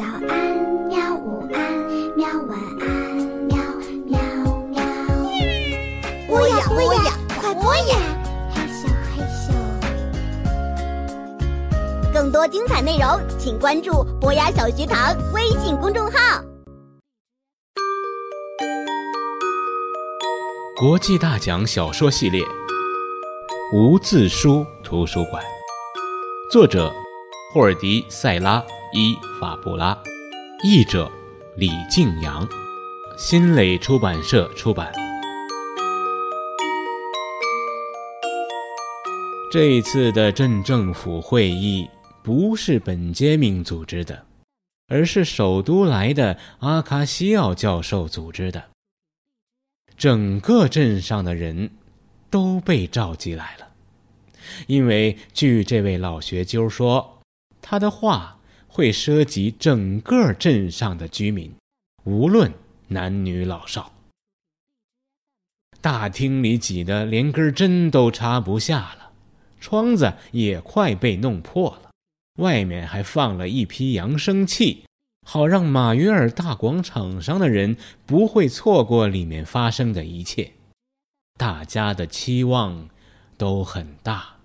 早安，喵！午安，喵！晚安，喵喵喵。播呀播呀，快播呀！嘿咻嘿咻。更多精彩内容，请关注博雅小学堂微信公众号。国际大奖小说系列《无字书图书馆》，作者霍尔迪·塞拉。伊法布拉，译者李静阳，新蕾出版社出版。这一次的镇政府会议不是本杰明组织的，而是首都来的阿卡西奥教授组织的。整个镇上的人都被召集来了，因为据这位老学究说，他的话。会涉及整个镇上的居民，无论男女老少。大厅里挤得连根针都插不下了，窗子也快被弄破了。外面还放了一批扬声器，好让马约尔大广场上的人不会错过里面发生的一切。大家的期望都很大。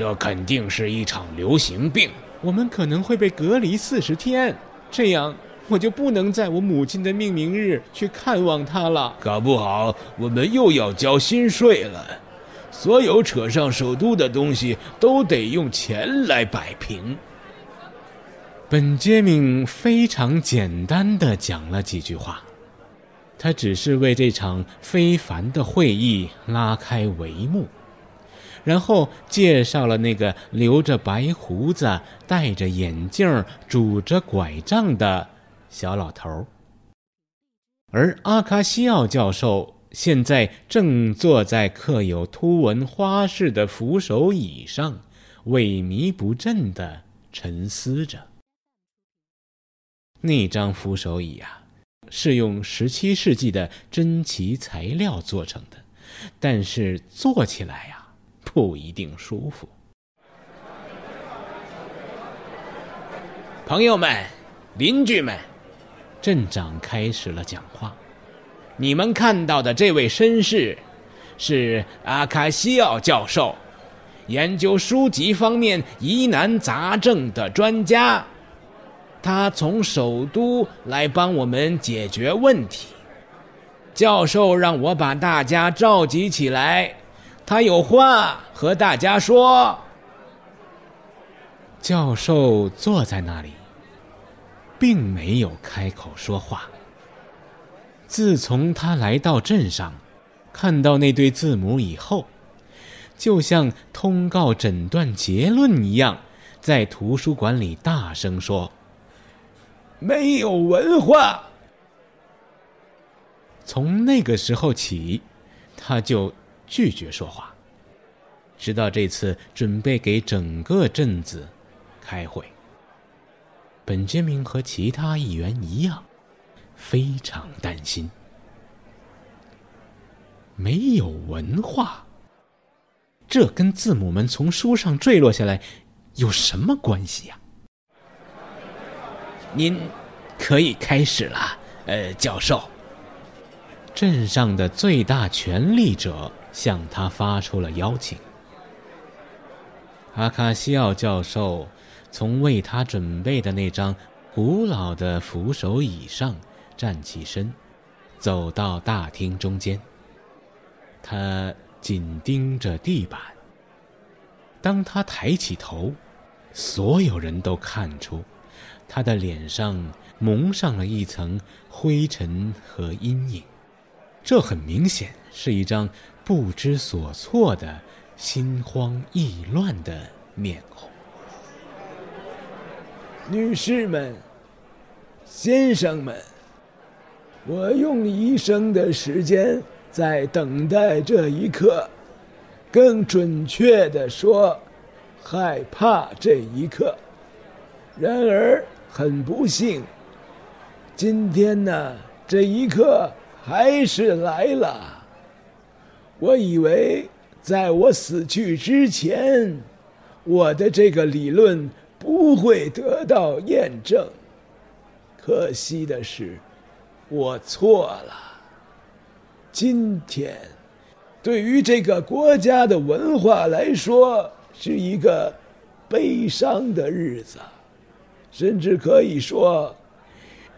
这肯定是一场流行病，我们可能会被隔离四十天，这样我就不能在我母亲的命名日去看望她了。搞不好我们又要交新税了，所有扯上首都的东西都得用钱来摆平。本杰明非常简单的讲了几句话，他只是为这场非凡的会议拉开帷幕。然后介绍了那个留着白胡子、戴着眼镜、拄着拐杖的小老头而阿卡西奥教授现在正坐在刻有凸纹花式的扶手椅上，萎靡不振地沉思着。那张扶手椅啊，是用十七世纪的珍奇材料做成的，但是坐起来呀。不一定舒服。朋友们、邻居们，镇长开始了讲话。你们看到的这位绅士，是阿卡西奥教授，研究书籍方面疑难杂症的专家。他从首都来帮我们解决问题。教授让我把大家召集起来。他有话和大家说。教授坐在那里，并没有开口说话。自从他来到镇上，看到那对字母以后，就像通告诊断结论一样，在图书馆里大声说：“没有文化。”从那个时候起，他就。拒绝说话，直到这次准备给整个镇子开会。本杰明和其他议员一样，非常担心。没有文化，这跟字母们从书上坠落下来有什么关系呀？您可以开始了，呃，教授。镇上的最大权力者。向他发出了邀请。阿卡西奥教授从为他准备的那张古老的扶手椅上站起身，走到大厅中间。他紧盯着地板。当他抬起头，所有人都看出，他的脸上蒙上了一层灰尘和阴影。这很明显是一张。不知所措的、心慌意乱的面孔。女士们、先生们，我用一生的时间在等待这一刻，更准确的说，害怕这一刻。然而，很不幸，今天呢，这一刻还是来了。我以为，在我死去之前，我的这个理论不会得到验证。可惜的是，我错了。今天，对于这个国家的文化来说，是一个悲伤的日子，甚至可以说，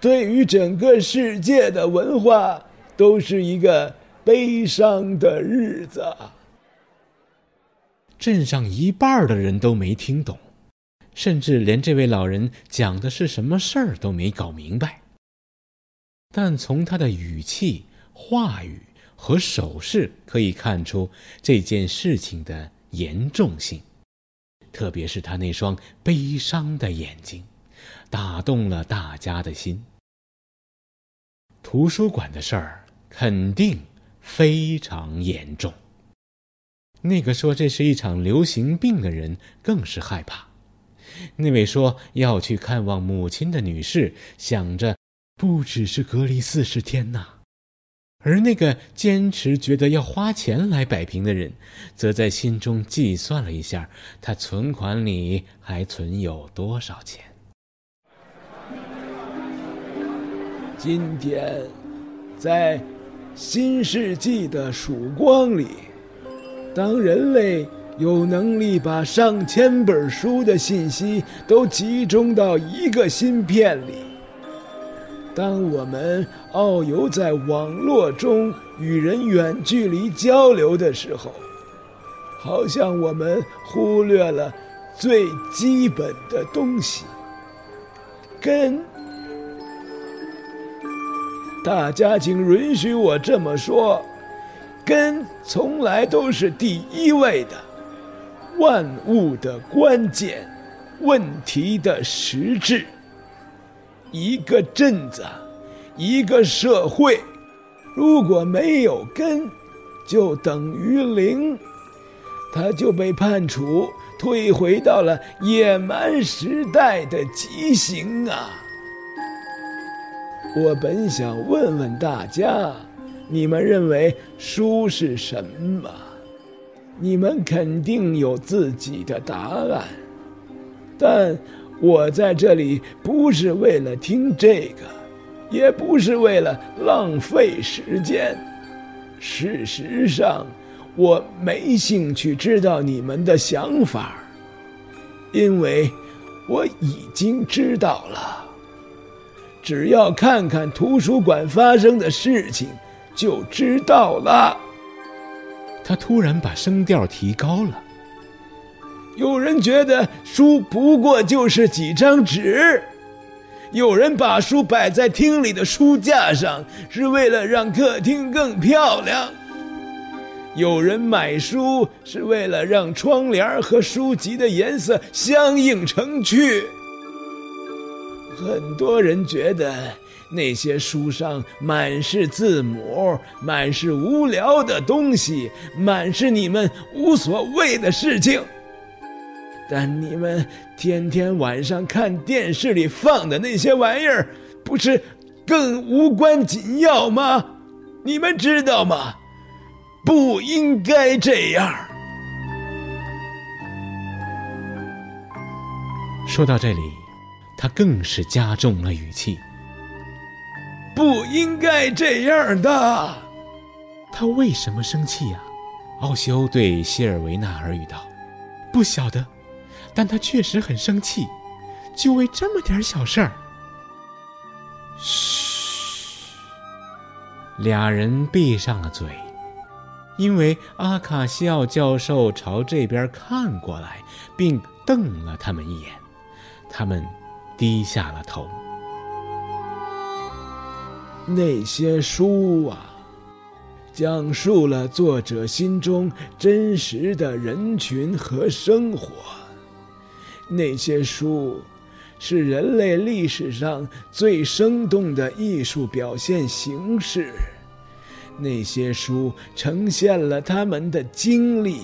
对于整个世界的文化，都是一个悲伤的日子。镇上一半的人都没听懂。甚至连这位老人讲的是什么事儿都没搞明白。但从他的语气、话语和手势可以看出这件事情的严重性，特别是他那双悲伤的眼睛，打动了大家的心。图书馆的事儿肯定非常严重。那个说这是一场流行病的人更是害怕。那位说要去看望母亲的女士，想着不只是隔离四十天呐；而那个坚持觉得要花钱来摆平的人，则在心中计算了一下，他存款里还存有多少钱。今天，在新世纪的曙光里，当人类。有能力把上千本书的信息都集中到一个芯片里。当我们遨游在网络中与人远距离交流的时候，好像我们忽略了最基本的东西——根。大家请允许我这么说：根从来都是第一位的。万物的关键，问题的实质。一个镇子，一个社会，如果没有根，就等于零，它就被判处退回到了野蛮时代的畸形啊！我本想问问大家，你们认为书是什么？你们肯定有自己的答案，但我在这里不是为了听这个，也不是为了浪费时间。事实上，我没兴趣知道你们的想法，因为我已经知道了。只要看看图书馆发生的事情，就知道了。他突然把声调提高了。有人觉得书不过就是几张纸，有人把书摆在厅里的书架上，是为了让客厅更漂亮；有人买书是为了让窗帘和书籍的颜色相映成趣。很多人觉得。那些书上满是字母，满是无聊的东西，满是你们无所谓的事情。但你们天天晚上看电视里放的那些玩意儿，不是更无关紧要吗？你们知道吗？不应该这样。说到这里，他更是加重了语气。不应该这样的。他为什么生气呀？奥修对希尔维纳耳语道：“不晓得，但他确实很生气，就为这么点小事儿。”嘘，俩人闭上了嘴，因为阿卡西奥教授朝这边看过来，并瞪了他们一眼，他们低下了头。那些书啊，讲述了作者心中真实的人群和生活。那些书是人类历史上最生动的艺术表现形式。那些书呈现了他们的经历。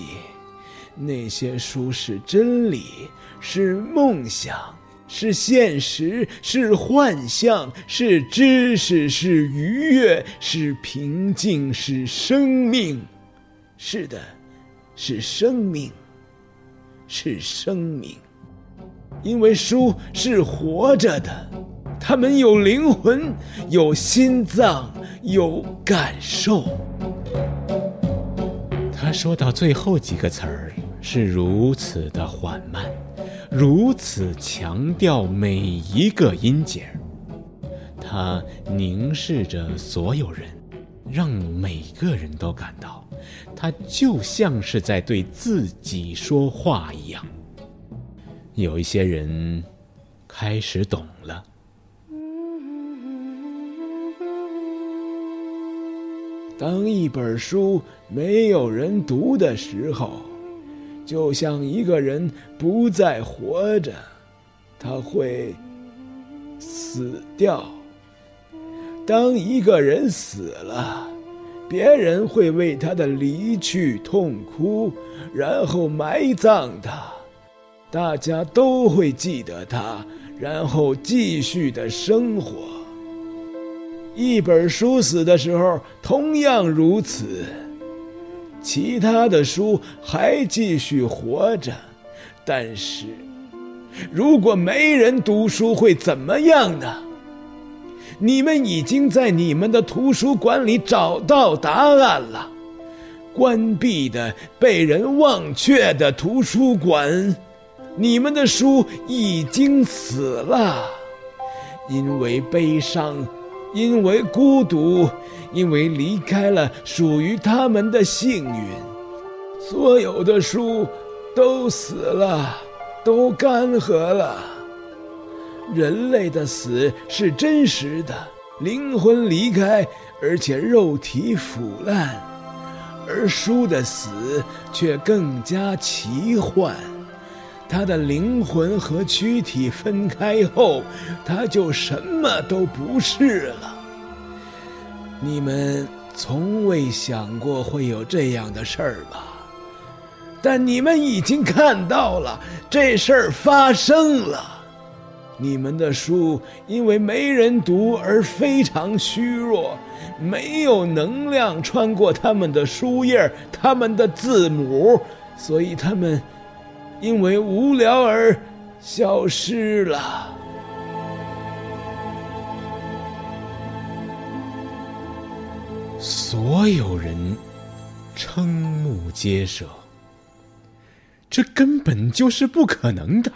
那些书是真理，是梦想。是现实，是幻象，是知识，是愉悦，是平静，是生命。是的，是生命，是生命。因为书是活着的，它们有灵魂，有心脏，有感受。他说到最后几个词儿是如此的缓慢，如此强调每一个音节。他凝视着所有人，让每个人都感到，他就像是在对自己说话一样。有一些人开始懂了。当一本书没有人读的时候，就像一个人不再活着，他会死掉。当一个人死了，别人会为他的离去痛哭，然后埋葬他。大家都会记得他，然后继续的生活。一本书死的时候同样如此，其他的书还继续活着，但是，如果没人读书会怎么样呢？你们已经在你们的图书馆里找到答案了。关闭的、被人忘却的图书馆，你们的书已经死了，因为悲伤。因为孤独，因为离开了属于他们的幸运，所有的书都死了，都干涸了。人类的死是真实的，灵魂离开，而且肉体腐烂；而书的死却更加奇幻。他的灵魂和躯体分开后，他就什么都不是了。你们从未想过会有这样的事儿吧？但你们已经看到了，这事儿发生了。你们的书因为没人读而非常虚弱，没有能量穿过他们的书页、他们的字母，所以他们。因为无聊而消失了。所有人瞠目结舌，这根本就是不可能的，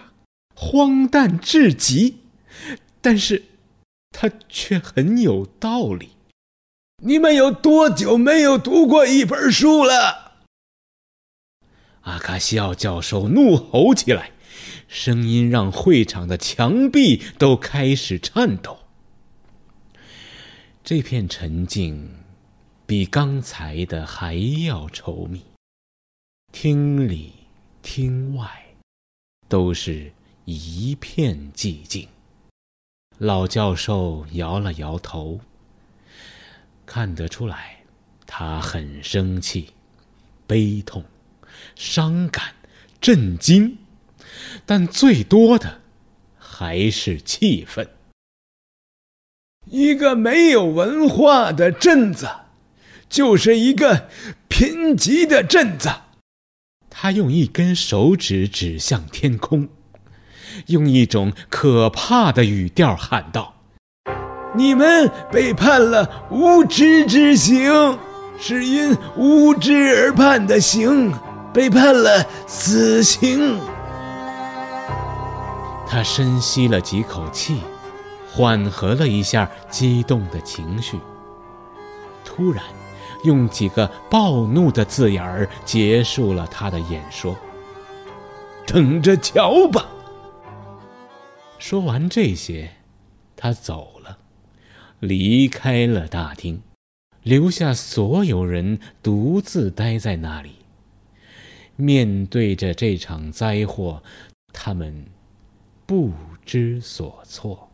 荒诞至极。但是，它却很有道理。你们有多久没有读过一本书了？阿卡西奥教授怒吼起来，声音让会场的墙壁都开始颤抖。这片沉静比刚才的还要稠密，厅里厅外都是一片寂静。老教授摇了摇头，看得出来，他很生气，悲痛。伤感、震惊，但最多的还是气愤。一个没有文化的镇子，就是一个贫瘠的镇子。他用一根手指指向天空，用一种可怕的语调喊道：“你们被判了无知之刑，是因无知而判的刑。”被判了死刑。他深吸了几口气，缓和了一下激动的情绪。突然，用几个暴怒的字眼儿结束了他的演说：“等着瞧吧。”说完这些，他走了，离开了大厅，留下所有人独自待在那里。面对着这场灾祸，他们不知所措。